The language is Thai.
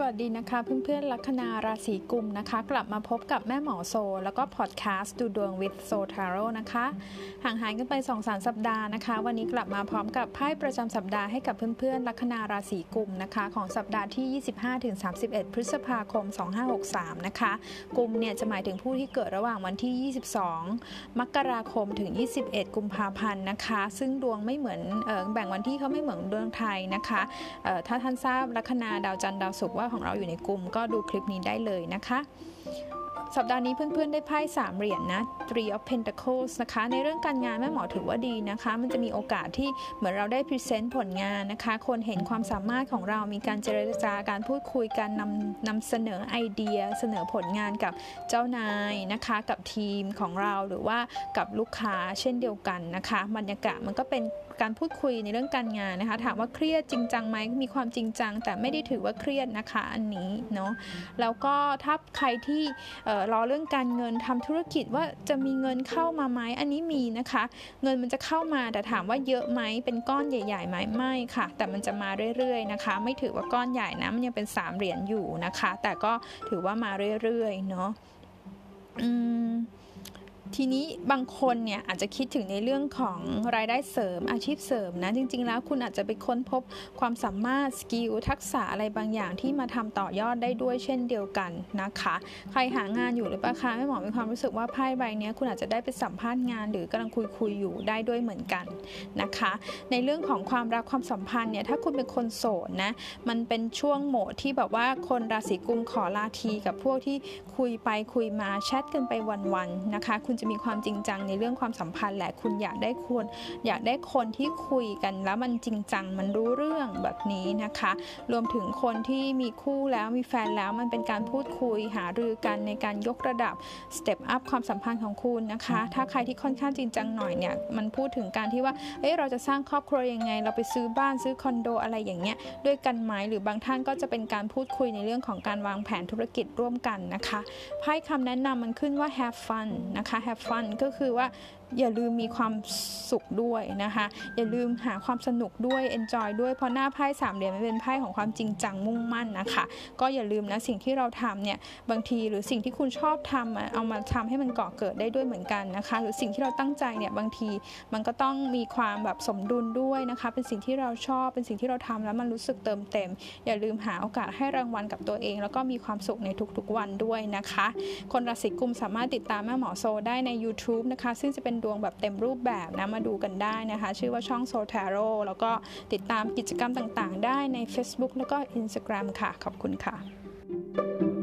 สวัสดีนะคะเพื่อนๆลัคนาราศีกุมนะคะ กลับมาพบกับแม่หมอโซ แล้วก็พอดแคสต์ดูดวง with s o t a r o นะคะ ห่างหายกันไป2อสสัปดาห์นะคะ วันนี้กลับมาพร้อมกับไพ่ประจำสัปดาห์ให้กับเพื่อนๆลัคนาราศีกุมนะคะ ของสัปดาห์ที่ 25-31 พฤษภาคม 2563 นะคะกุมเนี่ยจะหมายถึงผู้ที่เกิดระหว่างวันที่ 22 มกราคมถึง 21 กุมภาพันธ์นะคะ ซึ่งดวงไม่เหมือนออแบ่งวันที่เขาไม่เหมือนดวงไทยนะคะถ้าท่านทราบลัคนาดาวจันทร์ดาวศุกร์ว่าของเราอยู่ในกลุ่ม ก็ดูคลิปนี้ได้เลยนะคะ สัปดาห์นี้เพื่อนๆได้ไพ่สามเหรียญนนะ Three of Pentacles นะคะ ในเรื่องการงานแม่หมอถือว่าดีนะคะ มันจะมีโอกาสที่เหมือนเราได้พรีเซนต์ผลงานนะคะ คนเห็นความสามารถของเรามีการเจรจาการพูดคุยการนำนำเสนอไอเดีย เสนอผลงานกับเจ้านายนะคะ กับทีมของเราหรือว่ากับลูกค้าเช่นเดียวกันนะคะบรรยากาศมันก็เป็นการพูดคุยในเรื่องการงานนะคะ ถามว่าเครียดจริงจังไหมมีความจริงจัง แต่ไม่ได้ถือว่าเครียดนะคะอันนี้เนาะแล้วก็ถ้าใครที่รอเรื่องการเงินทำธุรกิจว่าจะมีเงินเข้ามาไหมอันนี้มีนะคะ เงินมันจะเข้ามาแต่ถามว่าเยอะไหมเป็นก้อนใหญ่ๆไหมไม่ค่ะ แต่มันจะมาเรื่อยๆนะคะ ไม่ถือว่าก้อนใหญ่นะมันยังเป็นสามเหรียญอยู่นะคะ แต่ก็ถือว่ามาเรื่อยๆเนาะอืม ทีนี้บางคนเนี่ยอาจจะคิดถึงในเรื่องของรายได้เสริมอาชีพเสริมนะจริง ๆ แล้วคุณอาจจะไปค้นพบความสามารถสกิลทักษะอะไรบางอย่างที่มาทำต่อยอดได้ด้วยเช่นเดียวกันนะคะ ใครหางานอยู่หรือเปล่าคะไม่หมอมีความรู้สึกว่าไพ่ใบนี้คุณอาจจะได้ไปสัมภาษณ์งาน หรือกำลังคุยคุยอยู่ได้ด้วยเหมือนกันนะคะ ในเรื่องของความรักความสัมพันธ์เนี่ยถ้าคุณเป็นคนโสดนะมันเป็นช่วงโหมดที่แบบว่าคนราศีกุมขอลาทีกับพวกที่คุยไปคุยมาแชทกันไปวันๆนะคะ คุณจะมีความจริงจังในเรื่องความสัมพันธ์แหละคุณอยากได้คนอยากได้คนที่คุยกันแล้วมันจริงจังมันรู้เรื่องแบบนี้นะคะ รวมถึงคนที่มีคู่แล้วมีแฟนแล้วมันเป็นการพูดคุยหารือกันในการยกระดับสเต็ปอัพความสัมพันธ์ของคุณนะคะ ถ้าใครที่ค่อนข้างจริงจังหน่อยเนี่ยมันพูดถึงการที่ว่าเอ้เราจะสร้างครอบครัวยังไง เราไปซื้อบ้านซื้อคอนโดอะไรอย่างเงี้ยด้วยกันไหมหรือบางท่านก็จะเป็นการพูดคุยในเรื่องของการวางแผนธุรกิจร่วมกันนะคะไพ่คำแนะนำมันขึ้นว่า have fun นะคะ have fun ก็คือว่าอย่าลืมมีความสุขด้วยนะคะ อย่าลืมหาความสนุกด้วย enjoy ด้วย เพราะหน้าไพ่สามเหลี่ยมมันเป็นไพ่ของความจริงจังมุ่งมั่นนะคะ ก็อย่าลืมนะสิ่งที่เราทำเนี่ยบางทีหรือสิ่งที่คุณชอบทำเอามาทำให้มันก่อเกิดได้ด้วยเหมือนกันนะคะ หรือสิ่งที่เราตั้งใจเนี่ยบางทีมันก็ต้องมีความแบบสมดุลด้วยนะคะ เป็นสิ่งที่เราชอบเป็นสิ่งที่เราทำแล้วมันรู้สึกเติมเต็ม อย่าลืมหาโอกาสให้รางวัลกับตัวเอง แล้วก็มีความสุขในทุกๆวันด้วยนะคะ คนราศีกุมสามารถติดตามแม่หมอโซได้ใน YouTube นะคะ ซึ่งจะเป็นดวงแบบเต็มรูปแบบนะมาดูกันได้นะคะ ชื่อว่าช่องโซทาโร่แล้วก็ติดตามกิจกรรมต่างๆ ได้ใน Facebook แล้วก็ Instagram ค่ะ ขอบคุณค่ะ